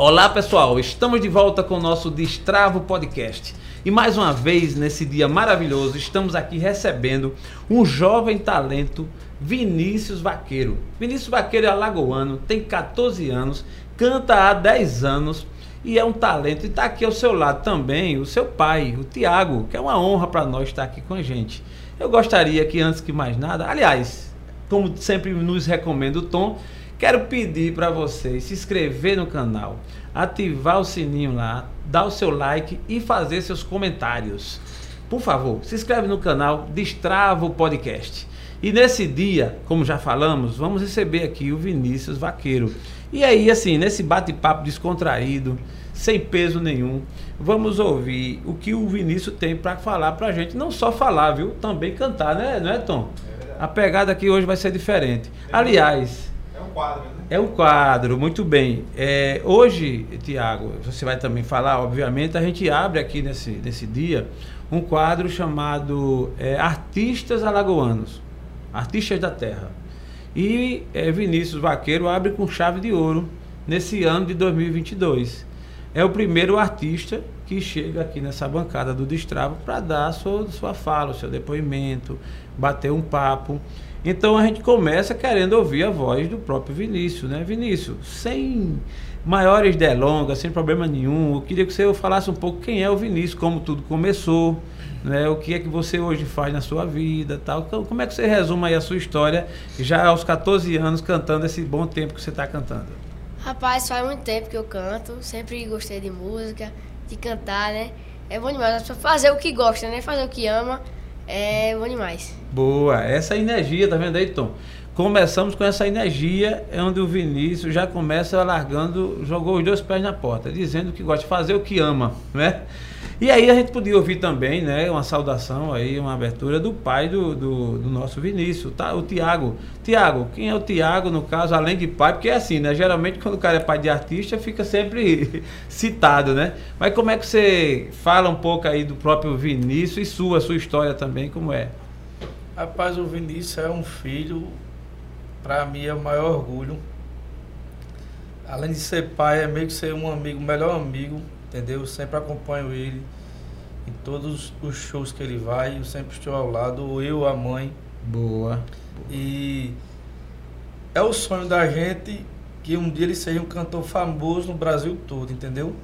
Olá pessoal, estamos de volta com o nosso Destravo Podcast. E mais uma vez, nesse dia maravilhoso, estamos aqui recebendo um jovem talento, Vinícius Vaqueiro. Vinícius Vaqueiro é alagoano, tem 14 anos, canta há 10 anos e é um talento. E está aqui ao seu lado também o seu pai, o Tiago, que é uma honra para nós estar aqui com a gente. Eu gostaria que, antes que mais nada, aliás, como sempre nos recomenda o Tom, Quero pedir para vocês se inscrever no canal, ativar o sininho lá, dar o seu like e fazer seus comentários. Por favor, se inscreve no canal Destrava o Podcast. E nesse dia, como já falamos, vamos receber aqui o Vinícius Vaqueiro. E aí, assim, nesse bate-papo descontraído, sem peso nenhum, vamos ouvir o que o Vinícius tem para falar para a gente. Não só falar, viu? Também cantar, né, não é, Tom? A pegada aqui hoje vai ser diferente. Aliás, quadro, né? É um quadro, muito bem. É, hoje, Tiago, você vai também falar, obviamente, a gente abre aqui nesse, nesse dia um quadro chamado é, Artistas Alagoanos, Artistas da Terra. E é, Vinícius Vaqueiro abre com chave de ouro nesse ano de 2022. É o primeiro artista que chega aqui nessa bancada do Destravo para dar sua, sua fala, o seu depoimento, bater um papo. Então a gente começa querendo ouvir a voz do próprio Vinícius, né? Vinícius, sem maiores delongas, sem problema nenhum, eu queria que você falasse um pouco quem é o Vinícius, como tudo começou, né? O que é que você hoje faz na sua vida, tal. Como é que você resume aí a sua história, já aos 14 anos cantando esse bom tempo que você está cantando? Rapaz, faz muito tempo que eu canto, sempre gostei de música, de cantar, né? É bom demais, fazer o que gosta, né? Fazer o que ama. É bom demais. Boa, essa energia, tá vendo aí, Tom? Começamos com essa energia, é onde o Vinícius já começa largando, jogou os dois pés na porta, dizendo que gosta de fazer o que ama, né? E aí a gente podia ouvir também, né, uma saudação aí, uma abertura do pai do, do, do nosso Vinícius, tá? o Tiago. Tiago, quem é o Tiago no caso, além de pai? Porque é assim, né? Geralmente quando o cara é pai de artista, fica sempre citado, né? Mas como é que você fala um pouco aí do próprio Vinícius e sua, sua história também, como é? Rapaz, o Vinícius é um filho, para mim é o maior orgulho. Além de ser pai, é meio que ser um amigo, melhor amigo entendeu? Eu sempre acompanho ele em todos os shows que ele vai, eu sempre estou ao lado, eu, a mãe. Boa. E é o sonho da gente que um dia ele seja um cantor famoso no Brasil todo, entendeu?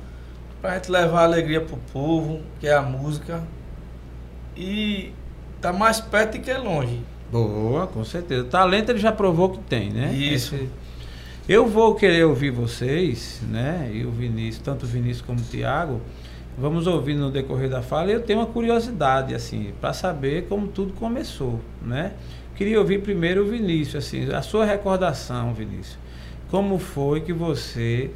Pra gente levar alegria pro povo, que é a música. E tá mais perto que é longe. Boa, com certeza. Talento ele já provou que tem, né? Isso. Esse eu vou querer ouvir vocês, né? E o Vinícius, tanto o Vinícius como o Tiago, vamos ouvir no decorrer da fala. Eu tenho uma curiosidade, assim, para saber como tudo começou, né? Queria ouvir primeiro o Vinícius, assim, a sua recordação, Vinícius. Como foi que você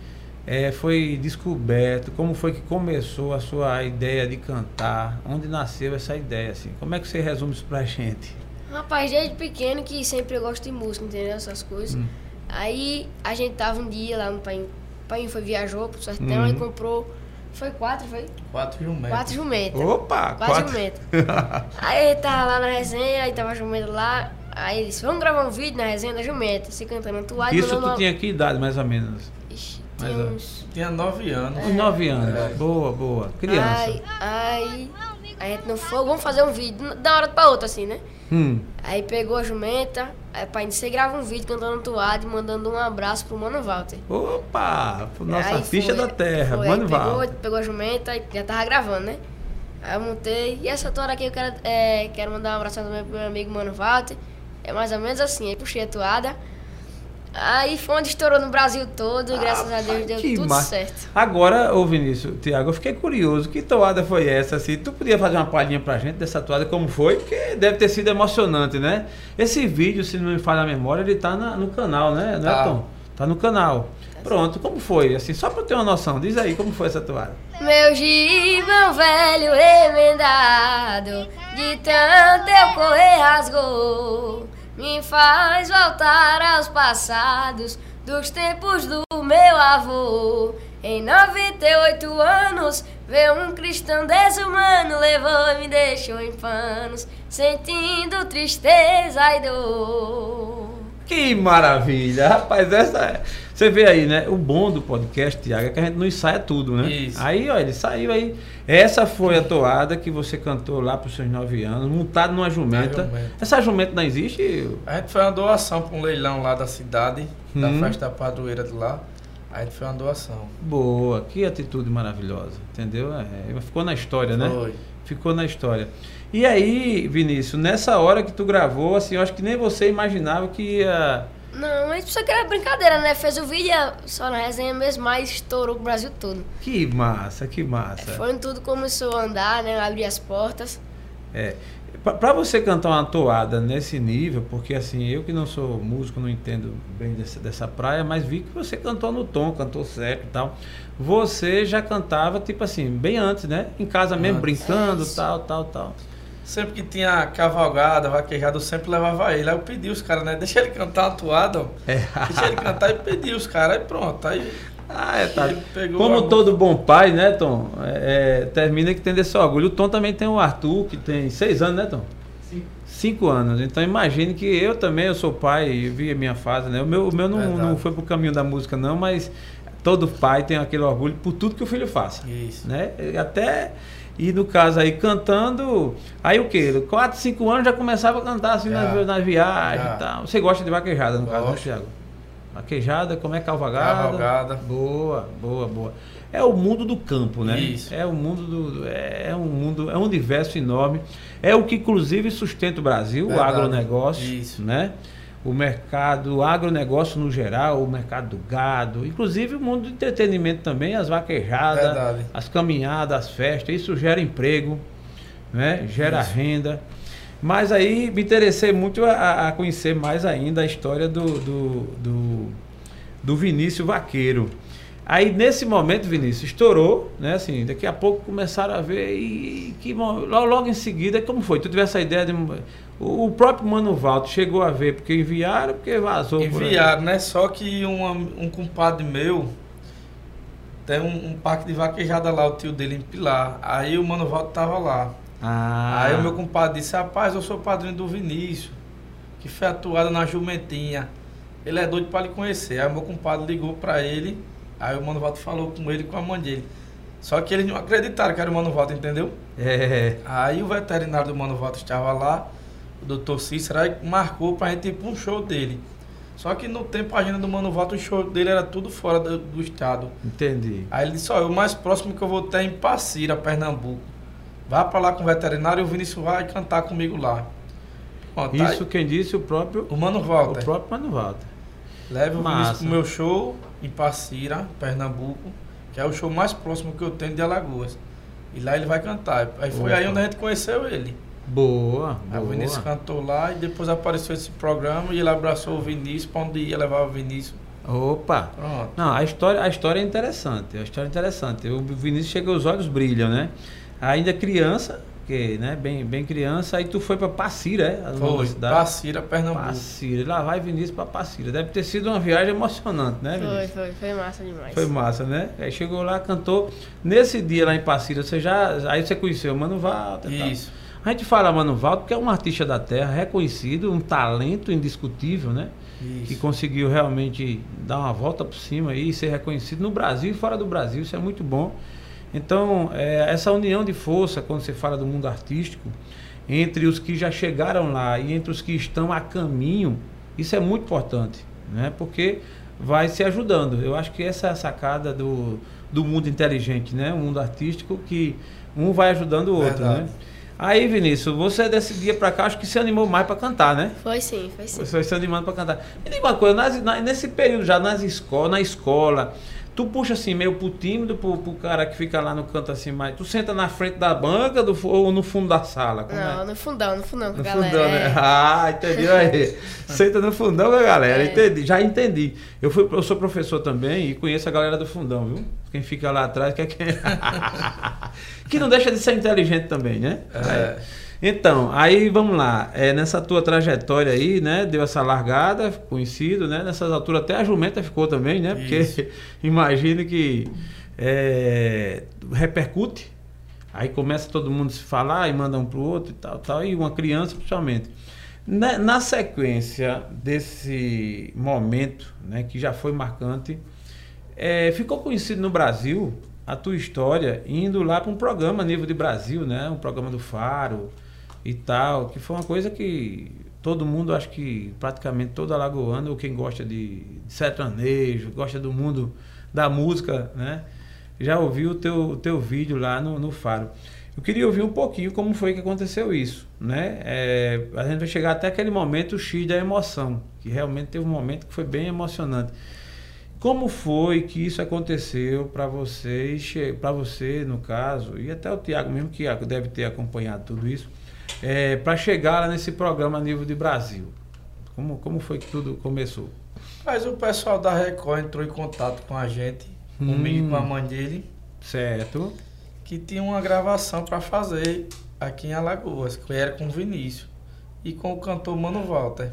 é, foi descoberto? Como foi que começou a sua ideia de cantar? Onde nasceu essa ideia, assim? Como é que você resume isso pra gente? Rapaz, desde pequeno que sempre eu gosto de música, entendeu? Essas coisas. Hum. Aí a gente tava um dia lá no pai. O pai foi viajou pro sertão uhum. e comprou. Foi quatro, foi? Quatro jumentos. Quatro jumentos. Opa! Quatro, quatro. jumentos. aí ele tava lá na resenha, aí tava jumento lá. Aí eles vamos gravar um vídeo na resenha da jumenta, se cantando toalha. Isso tu uma... tinha que idade, mais ou menos? Ixi, tinha uns... Tinha nove anos. É. Nove anos. É. Boa, boa. Criança. Aí, aí, a gente não foi, vamos fazer um vídeo da hora pra outra, assim, né? Hum. Aí pegou a jumenta, aí pai, você grava um vídeo cantando toado e mandando um abraço pro Mano Walter. Opa! Nossa aí ficha foi, da terra, foi, Mano Walter. Pegou, pegou a jumenta e já tava gravando, né? Aí eu montei, e essa toada aqui eu quero, é, quero mandar um abraço também pro meu amigo Mano Walter. É mais ou menos assim, aí puxei a toada. Aí foi onde estourou no Brasil todo, e graças ah, a Deus deu tudo massa. certo. Agora, ô Vinícius, Tiago, eu fiquei curioso, que toada foi essa? Assim, tu podia fazer uma palhinha pra gente dessa toada, como foi? Porque deve ter sido emocionante, né? Esse vídeo, se não me falha a memória, ele tá na, no canal, né? Não é, tá. Tom? Tá no canal. Pronto, como foi? Assim, só pra eu ter uma noção, diz aí como foi essa toada. Meu gibão velho remendado, de tanto eu correr rasgou me faz voltar aos passados dos tempos do meu avô. Em 98 anos, veio um cristão desumano, levou e me deixou em panos, sentindo tristeza e dor. Que maravilha, rapaz, essa é- Você vê aí, né? O bom do podcast, Tiago, é que a gente não ensaia tudo, né? Isso. Aí, ó, ele saiu aí. Essa foi a toada que você cantou lá pros seus nove anos, montado numa jumenta. Jumenta. Essa jumenta não existe? A gente foi uma doação para um leilão lá da cidade, da Hum. festa padroeira de lá. A gente foi uma doação. Boa, que atitude maravilhosa, entendeu? É, ficou na história, né? Foi. Ficou na história. E aí, Vinícius, nessa hora que tu gravou, assim, eu acho que nem você imaginava que ia. Não, a gente pensou que era brincadeira, né? Fez o vídeo só na resenha mesmo, mas estourou o Brasil todo. Que massa, que massa. Foi onde tudo começou a andar, né? Abrir as portas. É. Pra- Pra você cantar uma toada nesse nível, porque assim, eu que não sou músico, não entendo bem dessa, dessa praia, mas vi que você cantou no tom, cantou certo e tal. Você já cantava, tipo assim, bem antes, né? Em casa mesmo, Antes. brincando, Isso. tal, tal, tal. Sempre que tinha cavalgada, vaquejada, eu sempre levava ele. Aí eu pedi os caras, né? Deixa ele cantar uma toada, ó. É. Deixa ele cantar e pedi os caras. Aí pronto. Aí Ah, é, tá. Ele pegou Como todo bom pai, né, Tom? É, é, termina que tem desse orgulho. O Tom também tem o Arthur, que tem seis anos, né, Tom? Cinco anos. Então imagine que eu também, eu sou pai, eu vi a minha fase, né? O meu, o meu não, Verdade. não foi pro caminho da música, não, mas todo pai tem aquele orgulho por tudo que o filho faça. Isso. Né? E Até. E no caso aí, cantando. Aí o quê? Quatro, cinco anos já começava a cantar assim na, Já. na viagem Já. e tal. Você gosta de vaquejada, no caso, né, Gosto. Thiago? Vaquejada, como é cavalgada? Cavalgada. Boa, boa, boa. É o mundo do campo, né? Isso. É o mundo do. É um mundo, é um universo enorme. É o que inclusive sustenta o Brasil, Verdade. o agronegócio. Isso. Né? O mercado, o agronegócio no geral, o mercado do gado, inclusive o mundo do entretenimento também, as vaquejadas, Verdade. as caminhadas, as festas, isso gera emprego, né? gera Isso. renda. Mas aí me interessei muito a, a conhecer mais ainda a história do, do, do, do Vinícius Vaqueiro. Aí nesse momento, Vinícius, estourou, né? Assim, daqui a pouco começaram a ver e que logo, logo em seguida, como foi? Tu tivesse a ideia de. O, o próprio Mano Valdo chegou a ver, porque enviaram, porque vazou. Enviaram, né? Só que um, um compadre meu tem um, um parque de vaquejada lá, o tio dele em Pilar. Aí o Mano Valdo tava lá. Ah, Aí o meu compadre disse, rapaz, eu sou padrinho do Vinícius, que foi atuado na Jumentinha. Ele é doido pra lhe conhecer. Aí o meu compadre ligou pra ele, aí o Mano Valdo falou com ele com a mãe dele. Só que eles não acreditaram que era o Mano Valdo, entendeu? É. Aí o veterinário do Mano Valdo estava lá, o doutor Cícero, aí marcou pra gente ir pra um show dele. Só que no tempo a agenda do Mano Valdo, o show dele era tudo fora do, do estado. Entendi. Aí ele disse, ó, o mais próximo que eu vou ter é em Passira, Pernambuco. Vá pra lá com o veterinário e o Vinícius vai cantar comigo lá. Pronto, Isso aí quem disse o próprio, o Mano o Walter. próprio Mano Valdo. Leve o Massa. Vinícius pro meu show em Passira, Pernambuco, que é o show mais próximo que eu tenho de Alagoas. E lá ele vai cantar. Aí foi Opa. aí onde a gente conheceu ele. Boa, Aí o. Vinícius cantou lá e depois apareceu esse programa e ele abraçou o Vinícius pra onde ia levar o Vinícius. Opa. Pronto. Não, a história, a história é interessante. A história é interessante. O Vinícius chega, os olhos brilham, né? Ainda criança, que, né? Bem, bem criança, aí tu foi pra Passira, é? Foi, cidade? Passira, Pernambuco. Passira. Lá vai Vinícius pra Passira. Deve ter sido uma viagem emocionante, né, Foi, Vinícius? foi, foi massa demais. Foi massa, né? Aí chegou lá, cantou. Nesse dia lá em Passira, você já. Aí você conheceu o Mano Walter. e tal. Isso. A gente fala Mano Valdo porque é um artista da terra, reconhecido, um talento indiscutível, né? Que Isso. conseguiu realmente dar uma volta por cima aí, e ser reconhecido no Brasil e fora do Brasil, isso é muito bom. Então, é, essa união de força, quando você fala do mundo artístico, entre os que já chegaram lá e entre os que estão a caminho, isso é muito importante, né? Porque vai se ajudando. Eu acho que essa é a sacada do, do mundo inteligente, né? O mundo artístico que um vai ajudando o outro, Verdade. né? Aí, Vinícius, você desse dia pra cá, acho que se animou mais pra cantar, né? Foi sim, foi sim. Você vai se animando pra cantar. Me diga uma coisa, nas- na- nesse período já nas escolas, na escola, tu puxa assim meio pro tímido, pro, pro cara que fica lá no canto assim, mais. Tu senta na frente da banca do, ou no fundo da sala? Como Não, é? no fundão, no fundão com No a galera. fundão, né? é. Ah, entendi aí. Senta no fundão com a galera, É. entendi, já entendi. Eu, fui, eu sou professor também e conheço a galera do fundão, viu? Quem fica lá atrás que é quem. que não deixa de ser inteligente também, né? É. Então, aí vamos lá. É, nessa tua trajetória aí, né? Deu essa largada, conhecido, né? Nessas alturas até a jumenta ficou também, né? Porque Isso. imagino que é, repercute. Aí começa todo mundo a se falar e manda um pro outro e tal, tal. E uma criança, principalmente. Na, na sequência desse momento, né, que já foi marcante, é, ficou conhecido no Brasil a tua história indo lá para um programa a nível de Brasil, né? Um programa do Faro e tal, que foi uma coisa que todo mundo, acho que praticamente todo alagoano, ou quem gosta de, sertanejo, gosta do mundo da música, né? Já ouviu o teu, teu vídeo lá no, no Faro. Eu queria ouvir um pouquinho como foi que aconteceu isso, né? É, a gente vai chegar até aquele momento X da emoção, que realmente teve um momento que foi bem emocionante. Como foi que isso aconteceu para vocês, para você no caso, e até o Tiago mesmo que deve ter acompanhado tudo isso, é, para chegar nesse programa a nível de Brasil? Como, como foi que tudo começou? Mas o pessoal da Record entrou em contato com a gente, comigo e com a Hum. mãe dele, Certo. que tinha uma gravação para fazer aqui em Alagoas, que era com o Vinícius e com o cantor Mano Walter.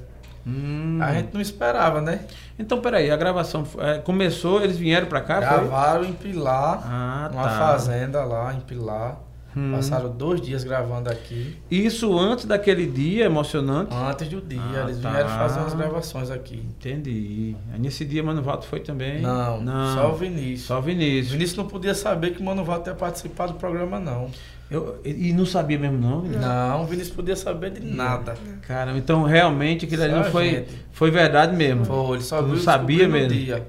Hum. A gente não esperava, né? Então, peraí, a gravação é, começou, eles vieram para cá? foi? Gravaram em Pilar, Ah, numa tá. fazenda lá em Pilar. Hum. Passaram dois dias gravando aqui. Isso antes daquele dia emocionante? Antes do dia, Ah, eles tá. vieram fazer umas gravações aqui. Entendi. Aí nesse dia, Mano Valdo foi também? Não, só o Vinícius. Só o O Vinícius. Vinícius não podia saber que o Mano Walter ia participar do programa, não. Eu, e não sabia mesmo, não? Vinícius? Não, o Vinícius podia saber de nada. Caramba, então realmente aquilo ali não foi, gente. foi verdade mesmo. Foi, ele só não sabia mesmo?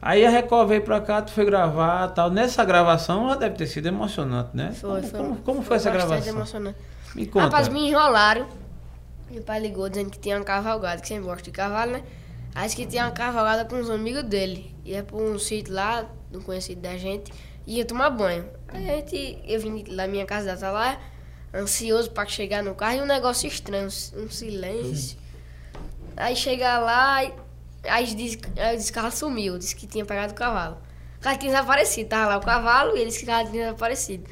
Aí a Record veio pra cá, tu foi gravar tal. Nessa gravação ela deve ter sido emocionante, né? Foi, como, foi. como, como foi, essa bastante gravação? emocionante. Me conta. Rapaz, me enrolaram. Meu pai ligou dizendo que tinha uma cavalgada, que sempre gosta de cavalo, né? Aí disse que tinha uma cavalgada com uns amigos dele. Ia pra um sítio lá, do conhecido da gente, e ia tomar banho. Aí a gente, eu vim na minha casa da lá, ansioso pra chegar no carro, e um negócio estranho, um silêncio. Aí chega lá, e- aí disse que ela sumiu, disse que tinha pegado o cavalo. O cara tinha desaparecido, tava lá o cavalo e ele disse que o cara tinha desaparecido.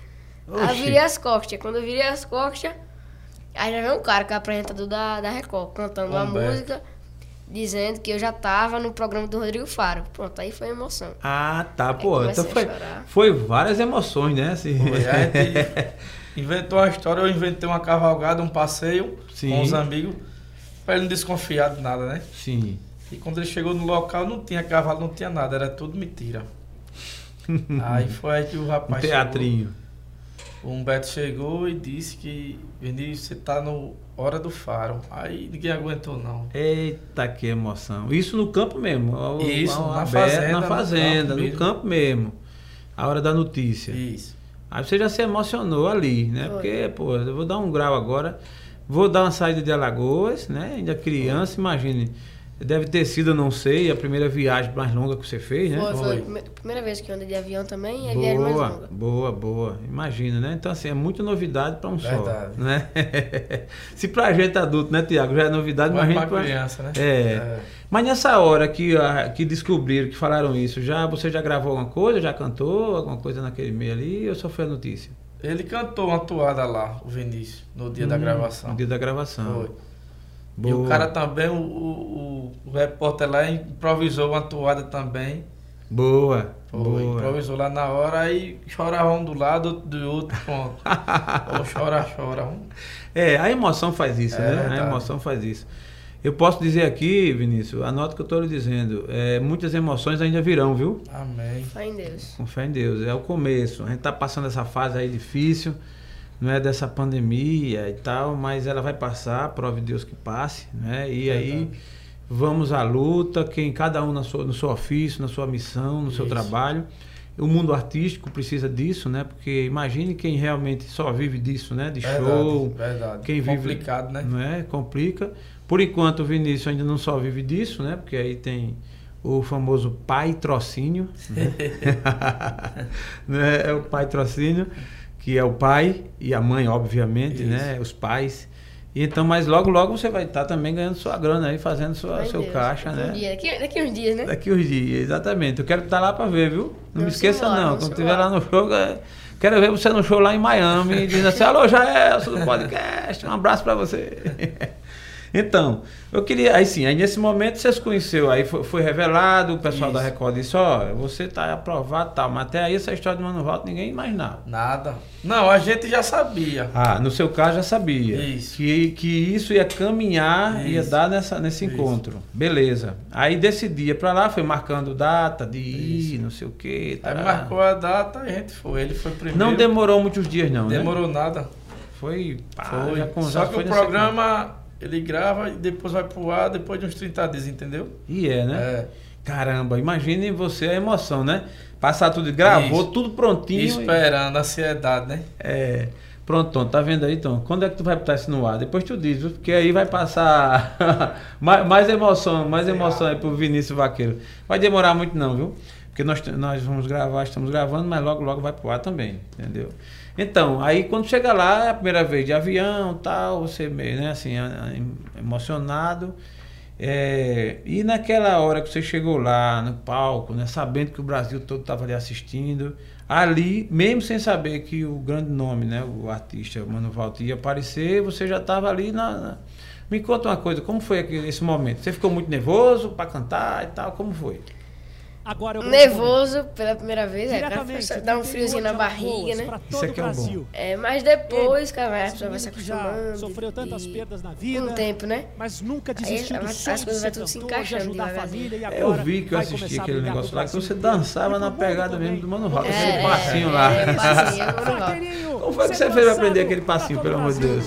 Aí eu Oxi. virei as costas. Quando eu virei as costas, aí já veio um cara que é apresentador da, da Record, cantando uma Humberto. música, dizendo que eu já tava no programa do Rodrigo Faro. Pronto, aí foi emoção. Ah, tá, pô. Então a foi, foi várias emoções, né? Assim. A inventou uma história, eu inventei uma cavalgada, um passeio Sim. com os amigos, pra ele não desconfiar de nada, né? Sim. E quando ele chegou no local, não tinha cavalo, não tinha nada, era tudo mentira. aí foi aí que o Um rapaz teatrinho. chegou, o Humberto chegou e disse que, Vinícius, você tá no Hora do Faro. Aí ninguém aguentou, não. Eita, que emoção. Isso no campo mesmo. ao- Isso, ao na aberto, fazenda, Na no fazenda, campo no campo mesmo. A hora da notícia. Isso. Aí você já se emocionou ali, né? Foi. Porque, pô, eu vou dar um grau agora. Vou dar uma saída de Alagoas, né? Ainda criança, imagine. Deve ter sido, eu não sei, a primeira viagem mais longa que você fez, né? Foi, foi a prime- primeira vez que eu andei de avião também, e a viagem mais Boa, longa. boa, boa. Imagina, né? Então, assim, é muita novidade para um Verdade. só. Né? Se pra gente adulto, né, Tiago? Já é novidade, Mas mas pra pra- criança, né? É. Mas nessa hora que, ah, que descobriram, que falaram isso, já você já gravou alguma coisa? Já cantou alguma coisa naquele meio ali? Ou só foi a notícia? Ele cantou uma toada lá, o Vinícius, no dia da Hum, gravação. No dia da gravação. Foi. E o Boa. cara também, o, o, o repórter lá improvisou uma toada também. Boa. Foi, boa. improvisou lá na hora, aí chorava um do lado, outro do outro, pronto. Ou chora, chora. Um. É, a emoção faz isso, É né? verdade. A emoção faz isso. Eu posso dizer aqui, Vinícius, anota o que eu estou lhe dizendo. É, muitas emoções ainda virão, viu? Amém. Fé em Deus. Com fé em Deus. É o começo. A gente está passando essa fase aí difícil, não é dessa pandemia e tal, mas ela vai passar, prove Deus que passe, né? E aí Verdade. vamos à luta, quem cada um na sua, no seu ofício, na sua missão, no seu Isso. trabalho. O mundo artístico precisa disso, né? Porque imagine quem realmente só vive disso, né? De Verdade, show, verdade. quem vive Complicado, né? não é? Complica. Por enquanto o Vinícius ainda não só vive disso, né? Porque aí tem o famoso pai trocínio, né? Né? É o pai trocínio, que é o pai e a mãe, obviamente, Isso. né? Os pais. E então, mas logo, logo você vai estar também ganhando sua grana aí, fazendo sua, seu Deus. caixa, daqui né? Um dia, daqui, daqui uns dias, né? Daqui uns dias, exatamente. Eu quero estar lá para ver, viu? Não, me Vamos esqueça embora, não. vamos Quando estiver lá embora. no show, é, quero ver você no show lá em Miami, dizendo assim, alô, Jaelson do podcast, um abraço para você. Então, eu queria, aí sim, aí nesse momento você se conheceu, aí foi, foi revelado, o pessoal da Isso. Record disse, ó, você tá aprovado e tal, mas até aí essa história do Mano Walter ninguém imaginava. Nada. Não, a gente já sabia. Ah, no seu caso já sabia. Isso. Que, que isso ia caminhar, ia Isso. dar nessa, nesse Isso. encontro. Beleza. Aí desse dia pra lá, foi marcando data de ir, Isso. não sei o quê. Aí tará. marcou a data, a gente foi. Ele foi primeiro. Não demorou muitos dias, não, né? Demorou nada. Foi. pá, Foi. já com- Só já que o programa ele grava e depois vai pro ar depois de uns 30 dias, entendeu? E é, né? É. Caramba, imagine você a emoção, né? Passar tudo, gravou Isso. tudo prontinho. E e- esperando, a ansiedade, né? É. Pronto, Tom, tá vendo aí, Tom? Quando é que tu vai botar isso no ar? Depois tu diz, viu? porque aí vai passar mais, mais emoção, mais emoção aí pro Vinícius Vaqueiro. Vai demorar muito não, viu? Porque nós, nós vamos gravar, estamos gravando, mas logo, logo vai pro ar também, entendeu? Então, aí quando chega lá, é a primeira vez de avião tal, você meio, né, assim, emocionado. É, e naquela hora que você chegou lá no palco, né, sabendo que o Brasil todo estava ali assistindo, ali, mesmo sem saber que o grande nome, né, o artista Mano Walter ia aparecer, você já estava ali na, na- Me conta uma coisa, como foi aquele, esse momento? Você ficou muito nervoso para cantar e tal? Como foi? Agora momento. Nervoso pela primeira vez, é, pra Diretamente dar um do friozinho na de barriga, né? pra Isso aqui é o bom. É, mas depois, Ele, cara, a pessoa vai se acostumando. sofreu tantas e- perdas na Com vida, o tempo, né? mas nunca Aí desistiu do as- sonho as de coisas vai tudo se de encaixando ajudar a devagarzinho. família e agora Eu vi que eu assisti aquele negócio lá que você dançava na pegada mesmo do Mano Walter, É, aquele é, passinho lá. é, Como foi que você fez pra aprender aquele passinho, pelo amor de. Deus?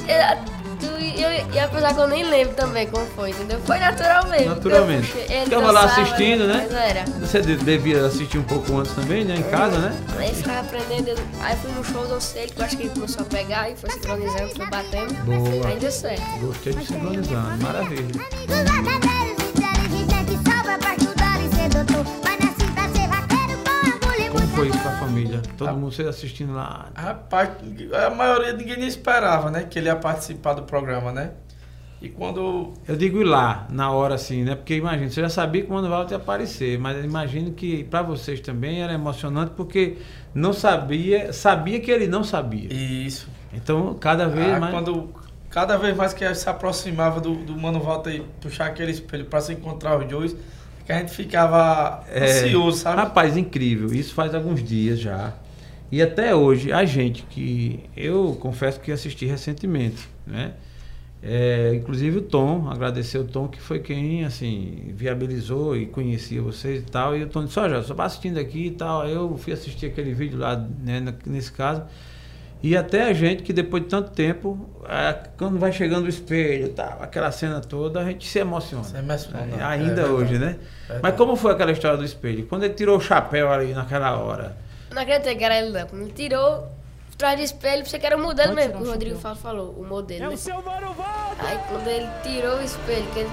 Eu- tu- eu- E apesar que eu nem lembro também como foi, entendeu? Foi natural mesmo. Naturalmente. Eu puxei- ele Ficava lá assistindo, né? Mas era. Você de- devia assistir um pouco antes também, né? Em casa, né? Aí ficava aprendendo. Aí fui no show, dancei, que eu acho que ele começou a pegar e foi sincronizando, foi batendo. Boa. Aí deu certo. Gostei de sincronizando, maravilha. Foi isso pra família? Todo mundo você assistindo lá. Rapaz, a maioria ninguém nem esperava, né? Que ele ia participar do programa, né? E quando. Eu digo ir lá, na hora assim, né? Porque imagina, você já sabia que o Walter ia aparecer, mas imagino que pra vocês também era emocionante porque não sabia, sabia que ele não sabia. Isso. Então, cada vez Ah, mais. quando cada vez mais que se aproximava do, do Mano Walter e puxar aquele espelho para se encontrar os dois, que a gente ficava É, ansioso, sabe? Rapaz, incrível. Isso faz alguns dias já. E até hoje, a gente que eu confesso que assisti recentemente, né? É, inclusive o Tom, agradecer o Tom que foi quem assim viabilizou e conhecia vocês e tal. E o Tom disse, ó, já só vai assistindo aqui e tal. Eu fui assistir aquele vídeo lá, né, nesse caso. E até a gente que depois de tanto tempo, é, quando vai chegando o espelho tal, aquela cena toda, a gente se emociona. Se emociona, É, é ainda verdade. hoje, né? Verdade. Mas como foi aquela história do espelho? Quando ele tirou o chapéu ali naquela hora. Eu não acreditei que era ele não. Quando ele tirou, atrás do espelho, você que era o modelo Pode mesmo, que o Rodrigo chapéu. Falo falou, o modelo, É né? o seu! Aí quando ele tirou o espelho, que ele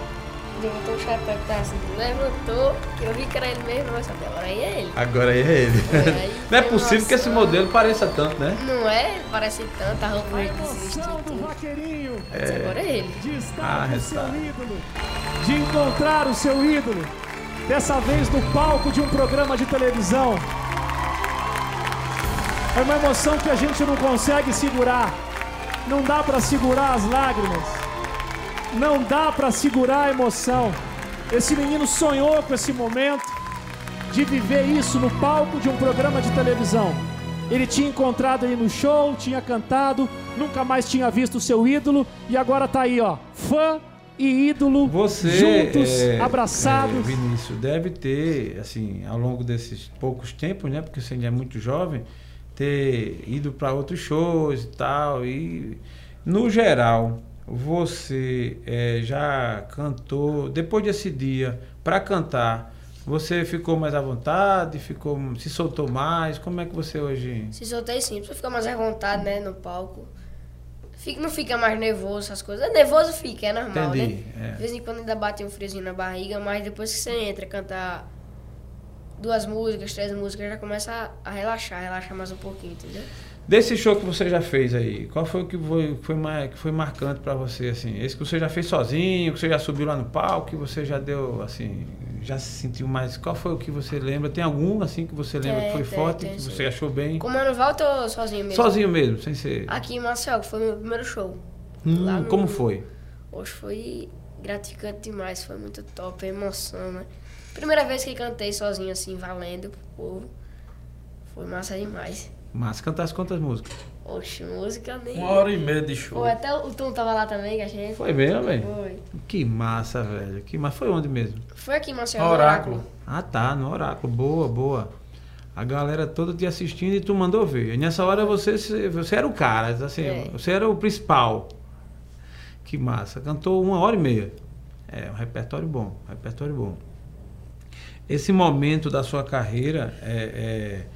levantou o chapéu que tava assim, levantou, que eu vi que era ele mesmo, mas até agora aí é ele. Agora aí é ele. aí Não é possível que esse modelo pareça tanto, né? Não é? Parece tanto, a roupa A que se vestiu emoção do tudo. vaqueirinho Mas agora é ele. de estar Ah, com o seu ídolo, de encontrar o seu ídolo, dessa vez no palco de um programa de televisão. É uma emoção que a gente não consegue segurar. Não dá para segurar as lágrimas. Não dá para segurar a emoção. Esse menino sonhou com esse momento de viver isso no palco de um programa de televisão. Ele tinha encontrado ele no show, tinha cantado, nunca mais tinha visto o seu ídolo e agora tá aí, ó, fã e ídolo Você, juntos, é, abraçados. é, Vinícius, deve ter, assim, ao longo desses poucos tempos, né? Porque você ainda é muito jovem, ter ido para outros shows e tal. E, no geral, você é, já cantou, depois desse dia, para cantar, você ficou mais à vontade, ficou, se soltou mais? Como é que você hoje. Se soltei sim, pra ficar mais à vontade, né, no palco. Fica, não fica mais nervoso, essas coisas. É nervoso fica, é normal, Entendi, né? é. De vez em quando ainda bate um friozinho na barriga, mas depois que você entra, cantar duas músicas, três músicas, já começa a relaxar, relaxar mais um pouquinho, entendeu? Desse show que você já fez aí, qual foi o que foi, foi, mais, que foi marcante pra você, assim? Esse que você já fez sozinho, que você já subiu lá no palco, que você já deu, assim, já se sentiu mais... Qual foi o que você lembra? Tem algum, assim, que você lembra Tem, que foi tem, forte, tem, que sim. você achou bem? Com o Mano Volta ou sozinho mesmo? Sozinho mesmo, sem ser... Aqui em Marcel, que foi o meu primeiro show. Hum, no- como foi? Hoje foi gratificante demais, foi muito top, emoção, né? Primeira vez que cantei sozinho, assim, valendo pro povo. Foi massa demais. Mas cantasse quantas músicas? Oxe, música nem. Uma hora e meia de show. Pô, até o Tom tava lá também, que a gente. Foi mesmo, velho? Foi. Que massa, velho. Que massa. Foi onde mesmo? Foi aqui em Maceió. No no Oráculo. Ah, tá, no Oráculo. Boa, boa. A galera toda te assistindo e tu mandou ver. E nessa hora você, você era o cara, assim, É. você era o principal. Que massa. Cantou uma hora e meia. É, um repertório bom, um repertório bom. Esse momento da sua carreira é, é,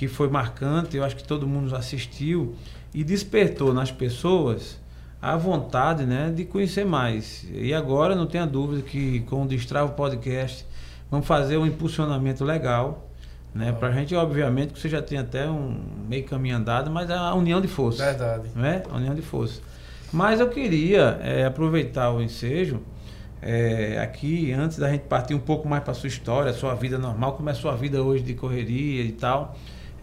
que foi marcante, eu acho que todo mundo assistiu e despertou nas pessoas a vontade né, de conhecer mais. E agora, não tenha dúvida que com o Destravo Podcast vamos fazer um impulsionamento legal. Né, Para a gente, obviamente, que você já tem até um meio caminho andado, mas é a união de forças Verdade. né? A união de forças. Mas eu queria eh, aproveitar o ensejo eh, aqui, antes da gente partir um pouco mais para sua história, sua vida normal, como é a sua vida hoje de correria e tal,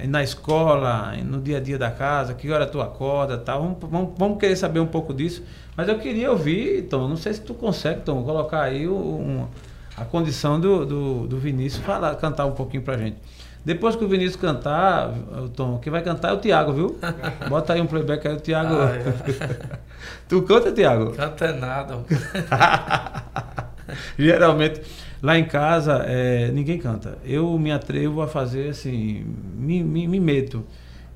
na escola, no dia a dia da casa, que hora tu acorda e tal. Vamos, vamos, vamos querer saber um pouco disso. Mas eu queria ouvir, Tom, não sei se tu consegue, Tom, colocar aí um- a condição do, do, do Vinícius falar, cantar um pouquinho pra gente. Depois que o Vinícius cantar, o Tom, quem vai cantar é o Tiago, viu? Bota aí um playback aí, o Tiago. Ah, é. tu canta, Tiago? Canta é nada. Geralmente, lá em casa, é, ninguém canta. Eu me atrevo a fazer assim, me, me, me meto.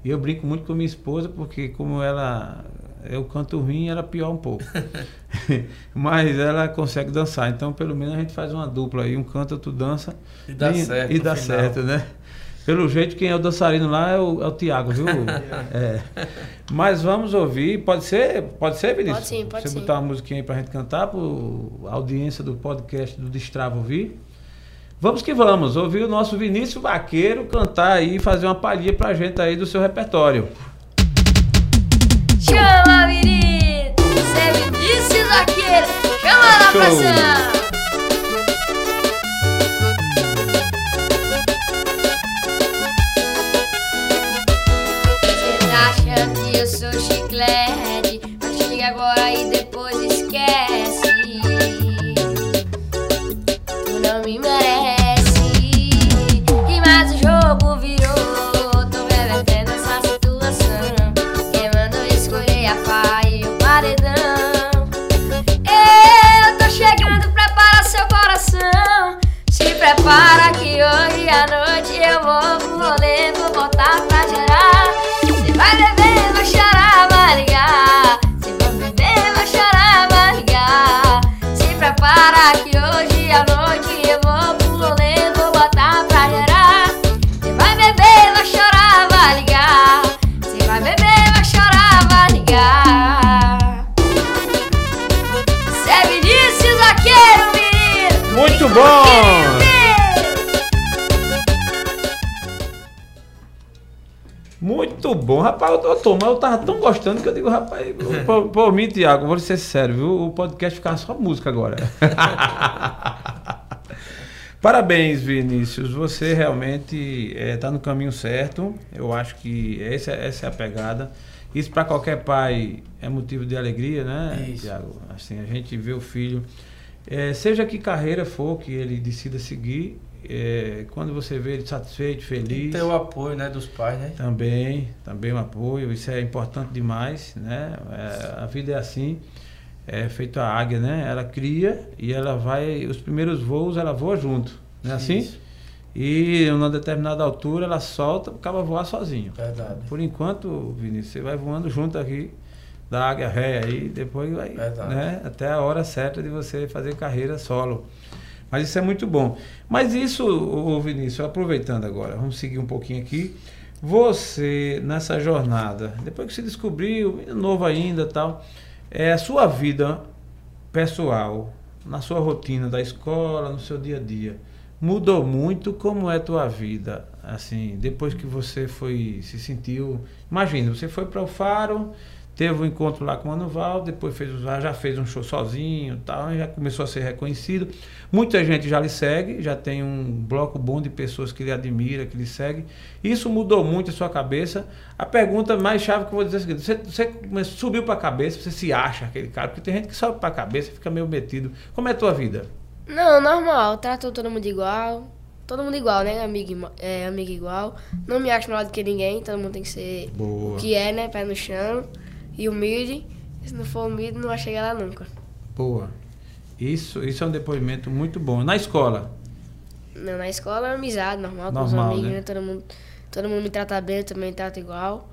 E eu brinco muito com minha esposa, porque como ela. Eu canto ruim, ela pior um pouco. Mas ela consegue dançar. Então, pelo menos, a gente faz uma dupla aí. Um canta, outro dança. E dá certo E dá final. certo, né? Pelo jeito, quem é o dançarino lá é o, é o Tiago, viu? É. Mas vamos ouvir. Pode ser, pode ser, Vinícius? Pode sim, pode Você sim. botar uma musiquinha aí pra gente cantar, a audiência do podcast do Destrava ouvir. Vamos que vamos, ouvir o nosso Vinícius Vaqueiro cantar aí, fazer uma palhinha pra gente aí do seu repertório. Chama, menino! Você é Vinícius Vaqueiro! Chama na Show. pressão! Muito bom, rapaz. Eu, eu, tô, mas eu tava tão gostando que eu digo, rapaz, por, por mim, Tiago, vou ser sério, viu? O podcast ficar só música agora. Parabéns, Vinícius. Você realmente está no caminho certo. Eu acho que essa, essa é a pegada. Isso para qualquer pai é motivo de alegria, né. Tiago? Assim, a gente vê o filho, eh, seja que carreira for que ele decida seguir, eh, quando você vê ele satisfeito, Tem feliz. ter o apoio né, dos pais, né? Também, também um apoio, isso é importante demais, né? É, a vida é assim, é feito a águia, né? Ela cria e ela vai, os primeiros voos ela voa junto, não é assim? Isso. E em uma determinada altura ela solta, acaba voar sozinho. Verdade. Por enquanto, Vinícius, você vai voando junto aqui da águia ré aí, depois vai, Verdade. né? Até a hora certa de você fazer carreira solo. Mas isso é muito bom. Mas isso, ô Vinícius, aproveitando agora, vamos seguir um pouquinho aqui. Você, nessa jornada, depois que se descobriu, novo ainda tal, é a sua vida pessoal, na sua rotina da escola, no seu dia a dia, mudou muito como é a tua vida? Assim, depois que você foi, se sentiu. Imagina, você foi para o Faro, teve um encontro lá com o Manuval, depois fez, já fez um show sozinho e tal, e já começou a ser reconhecido. Muita gente já lhe segue, já tem um bloco bom de pessoas que lhe admira, que lhe segue. Isso mudou muito a sua cabeça. A pergunta mais chave que eu vou dizer é a seguinte: você, você subiu para a cabeça, você se acha aquele cara, porque tem gente que sobe para a cabeça e fica meio metido. Como é a tua vida? Não, normal. Trato todo mundo igual. Todo mundo igual, né? Amigo, é, amigo igual. Não me acho melhor do que ninguém. Todo mundo tem que ser Boa. o que é, né? Pé no chão. E humilde. Se não for humilde, não vai chegar lá nunca. Boa. Isso, isso é um depoimento muito bom. Na escola, Não, na escola é amizade, normal, com os Normal, amigos, né? né? Todo mundo, todo mundo me trata bem, eu também trato igual.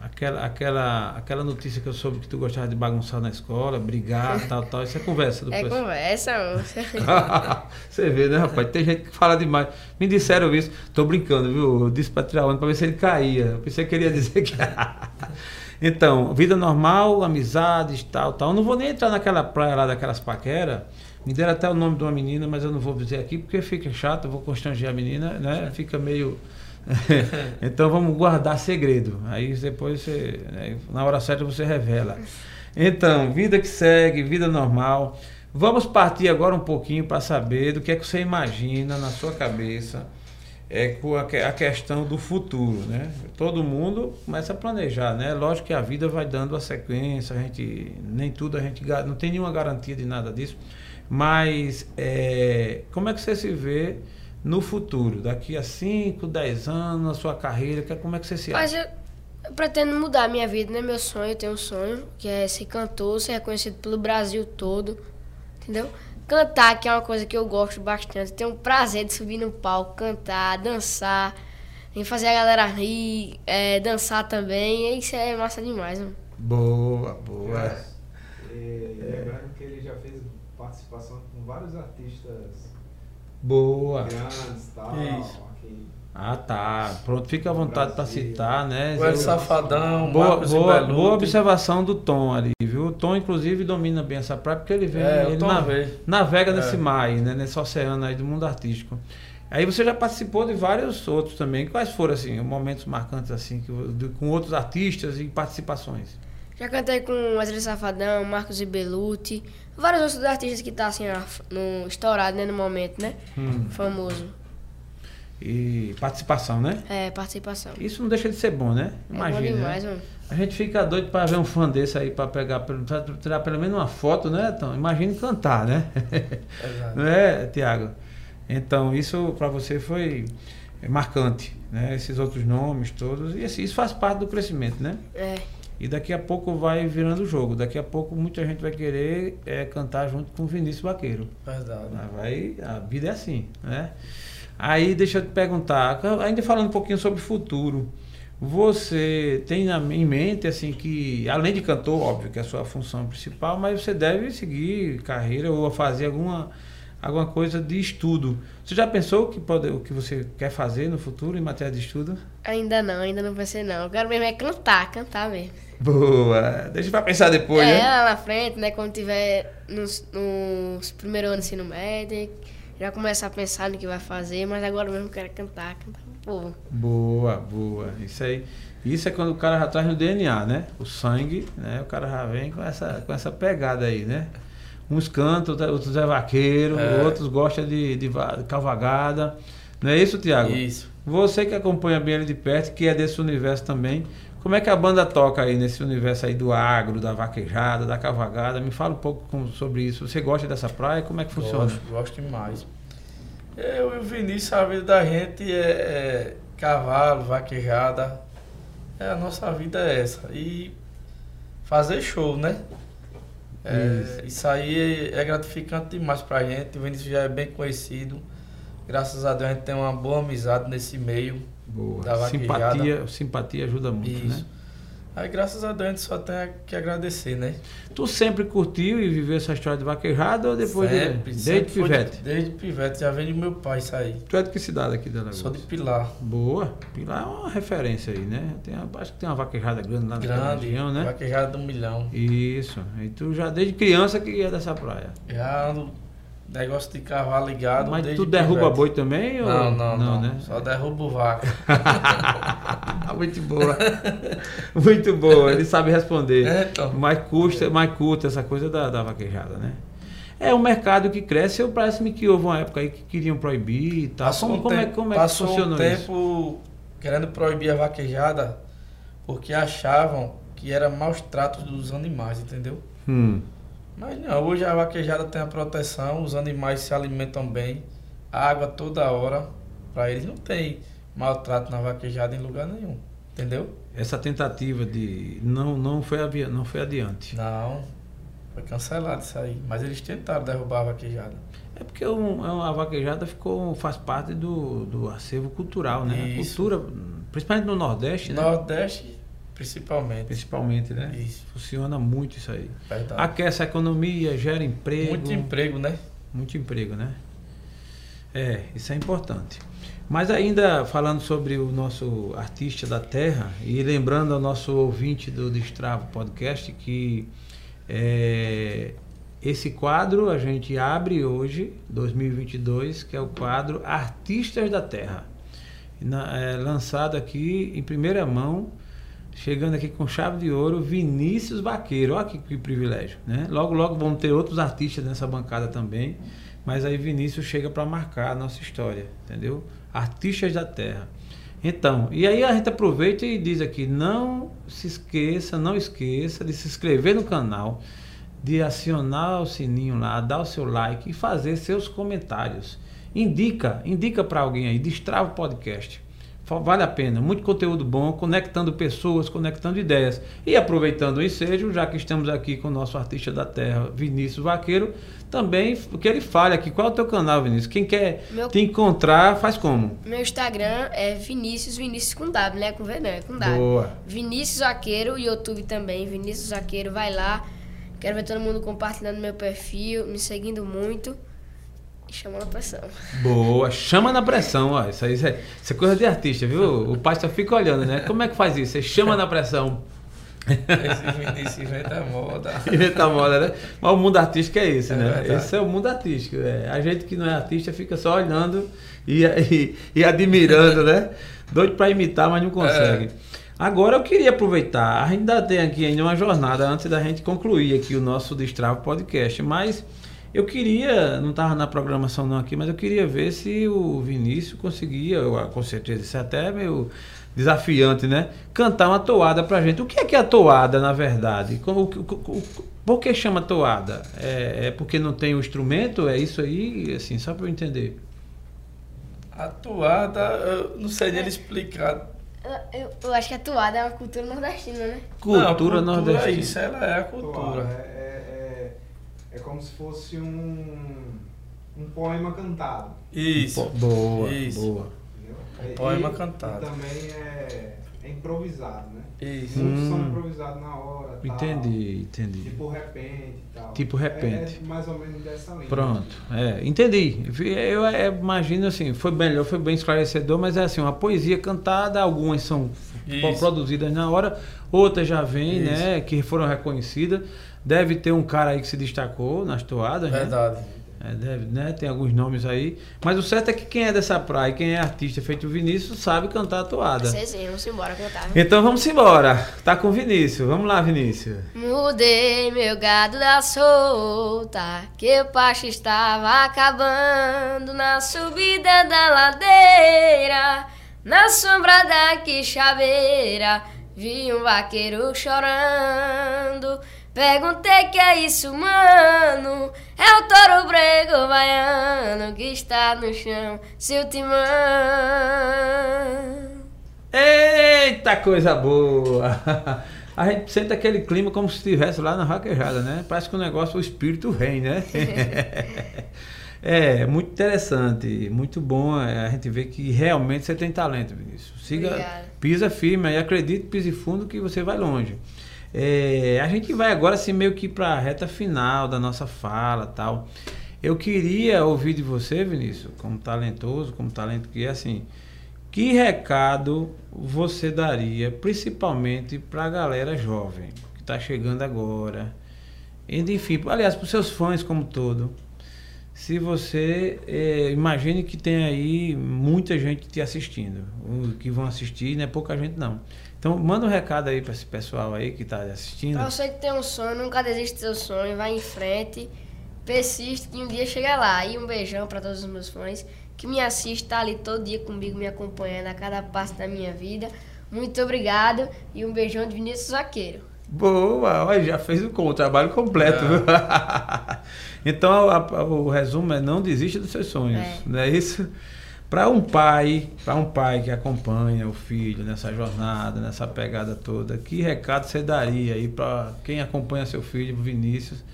aquela, aquela, aquela notícia que eu soube que tu gostava de bagunçar na escola, brigar, tal, tal, isso é conversa do É pessoal. conversa, moça. Você vê, né, rapaz? Tem gente que fala demais. Me disseram isso. Tô brincando, viu? Eu disse pra tirar onda pra ver se ele caía. Eu pensei que ele ia dizer que. então, vida normal, amizades, tal, tal. Não vou nem entrar naquela praia lá daquelas paqueras. Me deram até o nome de uma menina, mas eu não vou dizer aqui porque fica chato, eu vou constranger a menina, né? Fica meio. então vamos guardar segredo. Aí depois você. né, Na hora certa você revela. Então, vida que segue, vida normal. Vamos partir agora um pouquinho para saber do que é que você imagina na sua cabeça é com a, que- a questão do futuro, né? Todo mundo começa a planejar, né? Lógico que a vida vai dando a sequência, a gente nem tudo a gente não tem nenhuma garantia de nada disso, mas é, como é que você se vê no futuro, daqui a 5, 10 anos, na sua carreira, que- como é que você se Mas acha? eu pretendo mudar a minha vida, né? Meu sonho, eu tenho um sonho, que é ser cantor, ser reconhecido pelo Brasil todo, entendeu? Cantar, que é uma coisa que eu gosto bastante. Tenho um prazer de subir no palco, cantar, dançar, em fazer a galera rir, é, dançar também. E isso é massa demais, mano. Boa, boa. E lembrando que ele já fez participação com vários artistas Boa. grandes e tal. Isso. Ah, tá. Pronto, fica à vontade para citar, né? O El Safadão, Boa, Marcos boa, boa observação do Tom ali, viu? O Tom, inclusive, domina bem essa praia porque ele vem, É, ele navega É. nesse mar aí, né? Nesse oceano aí do mundo artístico. Aí você já participou de vários outros também. Quais foram, assim, momentos marcantes, assim, que, de- com outros artistas e participações? Já cantei com Wesley Safadão, Marcos Ibeluti, vários outros artistas que tá assim, no, estourado, né, no momento, né? Hum. Famoso. E participação, né? É, participação. Isso não deixa de ser bom, né? é Imagina. bom né? demais, mano. A gente fica doido para ver um fã desse aí, para pegar, pra tirar pelo menos uma foto, né, Tom? Imagine cantar, né? Exato. Não é, Tiago? Então, isso para você foi marcante, né? Esses outros nomes todos. E assim, isso faz parte do crescimento, né? É. E daqui a pouco vai virando o jogo. Daqui a pouco muita gente vai querer é, cantar junto com o Vinícius Vaqueiro. Verdade. Ah, Vai, a vida é assim, né? Aí deixa eu te perguntar, ainda falando um pouquinho sobre o futuro, você tem em mente assim que, além de cantor, óbvio que é a sua função principal, mas você deve seguir carreira ou fazer alguma, alguma coisa de estudo. Você já pensou o que, pode, o que você quer fazer no futuro em matéria de estudo? Ainda não, ainda não pensei não. Eu quero mesmo é cantar, cantar mesmo. Boa! Deixa pra pensar depois, é, né? lá na frente, né, quando tiver nos, nos primeiros anos do ensino médio, já começar a pensar no que vai fazer, mas agora mesmo quero cantar, cantar pro povo. Boa, boa. Isso aí. Isso é quando o cara já traz no DNA, né? O sangue, né? O cara já vem com essa, com essa pegada aí, né? Uns cantam, outros é vaqueiro, É. outros gostam de, de, de cavalgada. Não é isso, Tiago? Isso. Você que acompanha bem ele de perto, que é desse universo também, como é que a banda toca aí nesse universo aí do agro, da vaquejada, da cavalgada? Me fala um pouco com- sobre isso. Você gosta dessa praia? Como é que funciona? Gosto, gosto demais. Eu e o Vinícius, a vida da gente é, é cavalo, vaquejada. É, a nossa vida é essa. E fazer show, né? É, isso. aí é gratificante demais pra gente. O Vinícius já é bem conhecido. Graças a Deus a gente tem uma boa amizade nesse meio. Boa. Simpatia, simpatia ajuda muito, Isso. né? Aí graças a Deus só tem que agradecer, né? Tu sempre curtiu e viveu essa história de vaquejada ou depois Sempre, de, sempre desde de- pivete? desde pivete, já vem do meu pai aí. Tu é de que cidade aqui da Alagoas? Sou de Pilar. Boa. Pilar é uma referência aí, né? Tem, acho que tem uma vaquejada grande lá Grande, região, né? vaquejada do milhão. Isso. E tu já desde criança que ia dessa praia. Já ando Negócio de cavalo ligado. Mas tu derruba boi também? ou- Não, não, não. né? Só derrubo vaca. Muito boa. Muito boa. Ele sabe responder. É, então. Mais custa, mais curta essa coisa da, da vaquejada, né? É um mercado que cresce. Eu parece-me que houve uma época aí que queriam proibir e tal. Passou Como, um como é, tempo- como é que passou funcionou um isso? tempo querendo proibir a vaquejada porque achavam que era maus tratos dos animais, entendeu? Hum. Mas não, hoje a vaquejada tem a proteção, os animais se alimentam bem, água toda hora. Para eles não tem maltrato na vaquejada em lugar nenhum, entendeu? Essa tentativa de. Não, não, foi, avi- não foi adiante. Não, foi cancelado isso aí. Mas eles tentaram derrubar a vaquejada. É porque um- é a vaquejada ficou, faz parte do, do acervo cultural, né? A Isso. cultura, principalmente no Nordeste, né? Nordeste, principalmente. Principalmente, né? Isso, Funciona muito isso aí. verdade. Aquece a economia, gera emprego. Muito emprego, né? Muito emprego, né? É, isso é importante. Mas ainda falando sobre o nosso artista da terra e lembrando ao nosso ouvinte do Destravo Podcast que é, esse quadro a gente abre hoje, 2022, que é o quadro Artistas da Terra. Na- é, lançado aqui em primeira mão, chegando aqui com chave de ouro, Vinícius Vaqueiro. Olha que, que privilégio, né? Logo, logo vamos ter outros artistas nessa bancada também, mas aí Vinícius chega para marcar a nossa história, entendeu? Artistas da Terra. Então, e aí a gente aproveita e diz aqui, não se esqueça, não esqueça de se inscrever no canal, de acionar o sininho lá, dar o seu like e fazer seus comentários. Indica, indica para alguém aí, destrava o podcast. Vale a pena, muito conteúdo bom, conectando pessoas, conectando ideias. E aproveitando o ensejo, já que estamos aqui com o nosso artista da terra, Vinícius Vaqueiro, também que ele fale aqui. Qual é o teu canal, Vinícius? Quem quer Meu- te encontrar, faz como? Meu Instagram é Vinícius, Vinícius com W, né? Com V não, é com W. Boa. Vinícius Zaqueiro, YouTube também, Vinícius Zaqueiro, vai lá. Quero ver todo mundo compartilhando meu perfil, me seguindo muito e chamando a pressão. Boa, chama na pressão, ó. Isso aí isso é, isso é coisa de artista, viu? O pai só fica olhando, né? Como é que faz isso? Você chama na pressão. Esse inventa moda. Inventa moda, né? Mas o mundo artístico é esse, É né? verdade. Esse é o mundo artístico. é. A gente que não é artista fica só olhando e, e, e admirando, né? Doido pra imitar, mas não consegue. Agora eu queria aproveitar, ainda tem aqui ainda uma jornada antes da gente concluir aqui o nosso Destravo Podcast, mas eu queria, não estava na programação não aqui, mas eu queria ver se o Vinícius conseguia, eu, com certeza isso é até meio desafiante, né? Cantar uma toada pra gente. O que é que é a toada, na verdade? Como- o- o- o- por que chama toada? É, é porque não tem o instrumento? É isso aí? Assim, só para eu entender. A toada, eu não sei nem ele explicar. Eu, eu- eu acho que a toada é uma cultura nordestina, né? Cultura Não, a nordestina. É isso, ela é a Toada, cultura. É, é, é, é como se fosse um, um poema cantado. Isso. Bo- Boa, Isso. boa. Entendeu? Um poema e- cantado. E também é, é improvisado, né? Isso. Muitos são Hum. improvisados na hora. tal. Entendi, entendi. Tipo repente e tal. Tipo repente. É, é mais ou menos dessa linha. Pronto, é, entendi. Eu, é, imagino assim, foi melhor, foi bem esclarecedor, mas é assim, uma poesia cantada, algumas são Isso. produzidas na hora, outras já vêm, né, que foram reconhecidas. Deve ter um cara aí que se destacou nas toadas, né? Verdade. É, deve, né? Tem alguns nomes aí. Mas o certo é que quem é dessa praia, quem é artista feito o Vinícius, sabe cantar a toada. Sei sim, vamos embora cantar. Então vamos embora. Tá com o Vinícius. Vamos lá, Vinícius. Mudei meu gado da solta, que o pasto estava acabando na subida da ladeira, na sombra da quixabeira, vi um vaqueiro chorando. Perguntei que é isso, mano? É o touro brego baiano que está no chão, seu timão. Eita coisa boa! A gente sente aquele clima como se estivesse lá na vaquejada, né? Parece que o negócio, o espírito vem, né? É, muito interessante, muito bom é, a gente ver que realmente você tem talento, Vinícius. Siga, Obrigada. pisa firme aí, acredite, pise fundo que você vai longe. É, a gente vai agora assim meio que para a reta final da nossa fala tal. Eu queria ouvir de você, Vinícius, como talentoso, como talento que é assim, que recado você daria, principalmente para a galera jovem que está chegando agora, enfim, aliás, para os seus fãs como todo, se você eh, imagine que tem aí muita gente te assistindo, que vão assistir, não é pouca gente não. Então manda um recado aí para esse pessoal aí que está assistindo. Pra você que tem um sonho, nunca desiste do seu sonho, vai em frente, persiste que um dia chega lá. E um beijão pra todos os meus fãs que me assistem, tá ali todo dia comigo, me acompanhando a cada passo da minha vida. Muito obrigado e um beijão de Vinícius Vaqueiro. Boa, olha, já fez o, com- o trabalho completo, viu? então a- a- o resumo é não desista dos seus sonhos, É. não é isso? Para um pai, para um pai que acompanha o filho nessa jornada, nessa pegada toda, que recado você daria aí para quem acompanha seu filho, Vinícius,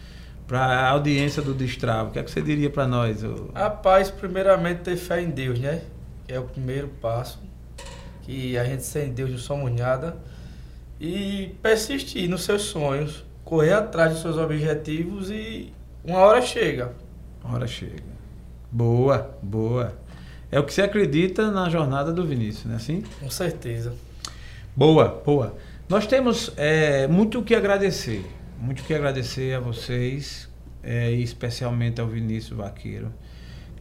para a audiência do Destravo? O que é que você diria para nós? ô? Rapaz, primeiramente ter fé em Deus, né? É o primeiro passo. Que a gente sem Deus não somos nada. E persistir nos seus sonhos, correr atrás dos seus objetivos e uma hora chega. A hora chega. Boa, boa. É o que você acredita na jornada do Vinícius, não é assim? Com certeza. Boa, boa. Nós temos é, muito o que agradecer. Muito o que agradecer a vocês, é, e especialmente ao Vinícius Vaqueiro.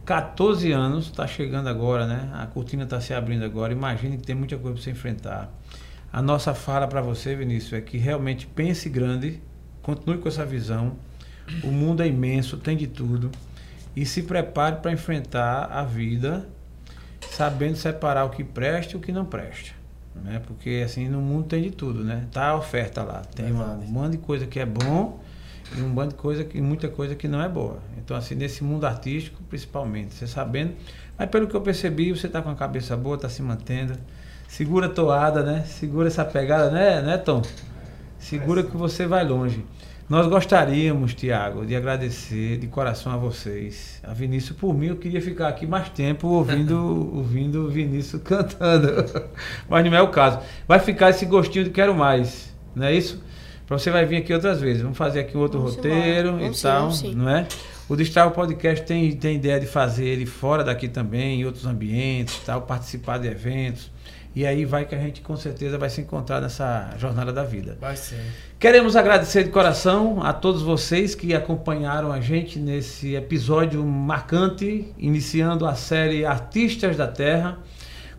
14 anos, está chegando agora, né? A cortina está se abrindo agora. Imagine que tem muita coisa para você enfrentar. A nossa fala para você, Vinícius, é que realmente pense grande, continue com essa visão. O mundo é imenso, tem de tudo. E se prepare para enfrentar a vida sabendo separar o que presta e o que não presta. Né? Porque assim, no mundo tem de tudo, né? Tá a oferta lá. Tem Verdade. um monte de coisa que é bom e um bando de coisa que muita coisa que não é boa. Então assim, nesse mundo artístico, principalmente, você sabendo, mas pelo que eu percebi, você tá com a cabeça boa, tá se mantendo. Segura a toada, né? Segura essa pegada, né, né, Tom? Segura que você vai longe. Nós gostaríamos, Tiago, de agradecer de coração a vocês. A Vinícius, por mim, eu queria ficar aqui mais tempo ouvindo ouvindo o Vinícius cantando. Mas não é o caso. Vai ficar esse gostinho de quero mais, não é isso? Para você vai vir aqui outras vezes. Vamos fazer aqui outro Vamos roteiro embora. e Vamos sim, tal, vamos sim. não é? O Destravo Podcast tem, tem ideia de fazer ele fora daqui também, em outros ambientes, tal, participar de eventos. E aí vai que a gente com certeza vai se encontrar nessa jornada da vida. Vai sim. Queremos agradecer de coração a todos vocês que acompanharam a gente nesse episódio marcante, iniciando a série Artistas da Terra,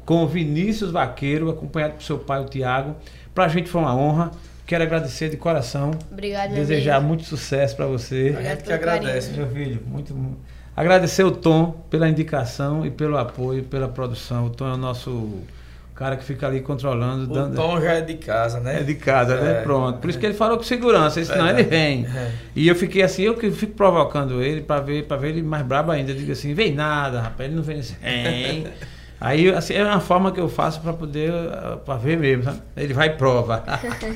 com o Vinícius Vaqueiro, acompanhado por seu pai, o Tiago. Para a gente foi uma honra. Quero agradecer de coração, Obrigado, meu desejar amigo. muito sucesso para você. A gente que agradece. Meu filho, muito, muito. Agradecer o Tom pela indicação e pelo apoio, pela produção. O Tom é o nosso cara que fica ali controlando, O dando. tom já é de casa, né? É de casa, né? É. Pronto. Por isso que ele falou com segurança, senão ele Verdade. vem. É. E eu fiquei assim, eu que fico provocando ele pra ver, pra ver ele mais brabo ainda. Eu digo assim, vem nada, rapaz, ele não vem assim. Vem. Aí, assim, é uma forma que eu faço pra poder, pra ver mesmo, sabe? Ele vai e prova.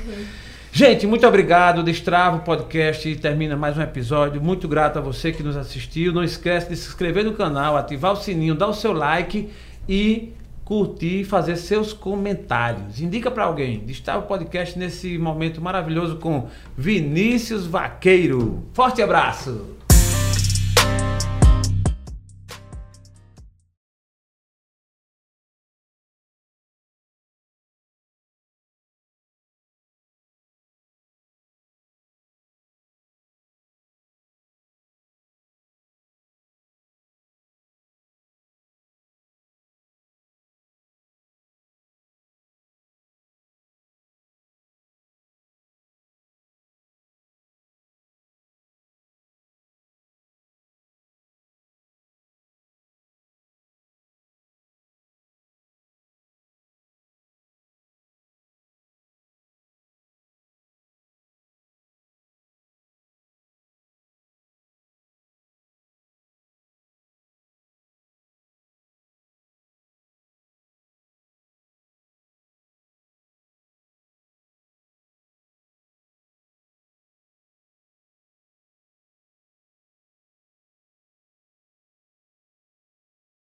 Gente, muito obrigado. Destravo Podcast termina mais um episódio. Muito grato a você que nos assistiu. Não esquece de se inscrever no canal, ativar o sininho, dar o seu like e curtir e fazer seus comentários. Indica para alguém. Destravo Podcast nesse momento maravilhoso com Vinícius Vaqueiro. Forte abraço.